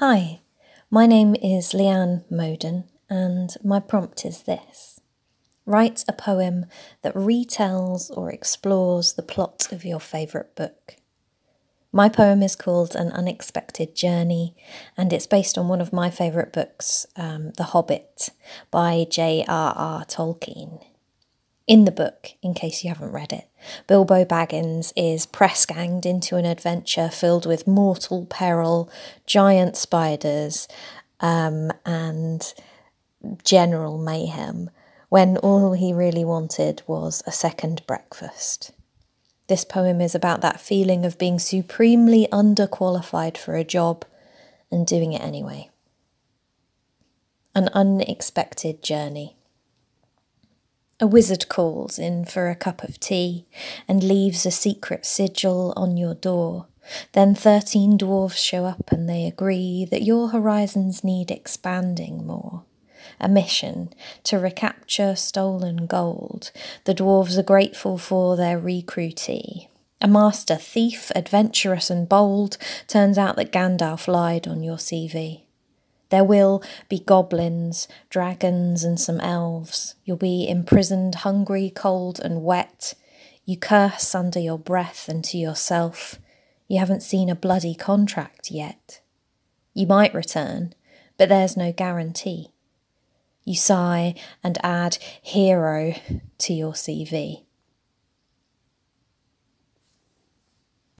Hi, my name is Leanne Moden, and my prompt is this Write a poem that retells or explores the plot of your favourite book. My poem is called An Unexpected Journey, and it's based on one of my favourite books, um, The Hobbit, by J.R.R. Tolkien. In the book, in case you haven't read it, Bilbo Baggins is press ganged into an adventure filled with mortal peril, giant spiders, um, and general mayhem when all he really wanted was a second breakfast. This poem is about that feeling of being supremely underqualified for a job and doing it anyway. An unexpected journey. A wizard calls in for a cup of tea and leaves a secret sigil on your door. Then thirteen dwarfs show up and they agree that your horizons need expanding more. A mission to recapture stolen gold. The dwarves are grateful for their recruitee. A master thief, adventurous and bold, turns out that Gandalf lied on your CV. There will be goblins, dragons, and some elves. You'll be imprisoned, hungry, cold, and wet. You curse under your breath and to yourself. You haven't seen a bloody contract yet. You might return, but there's no guarantee. You sigh and add hero to your CV.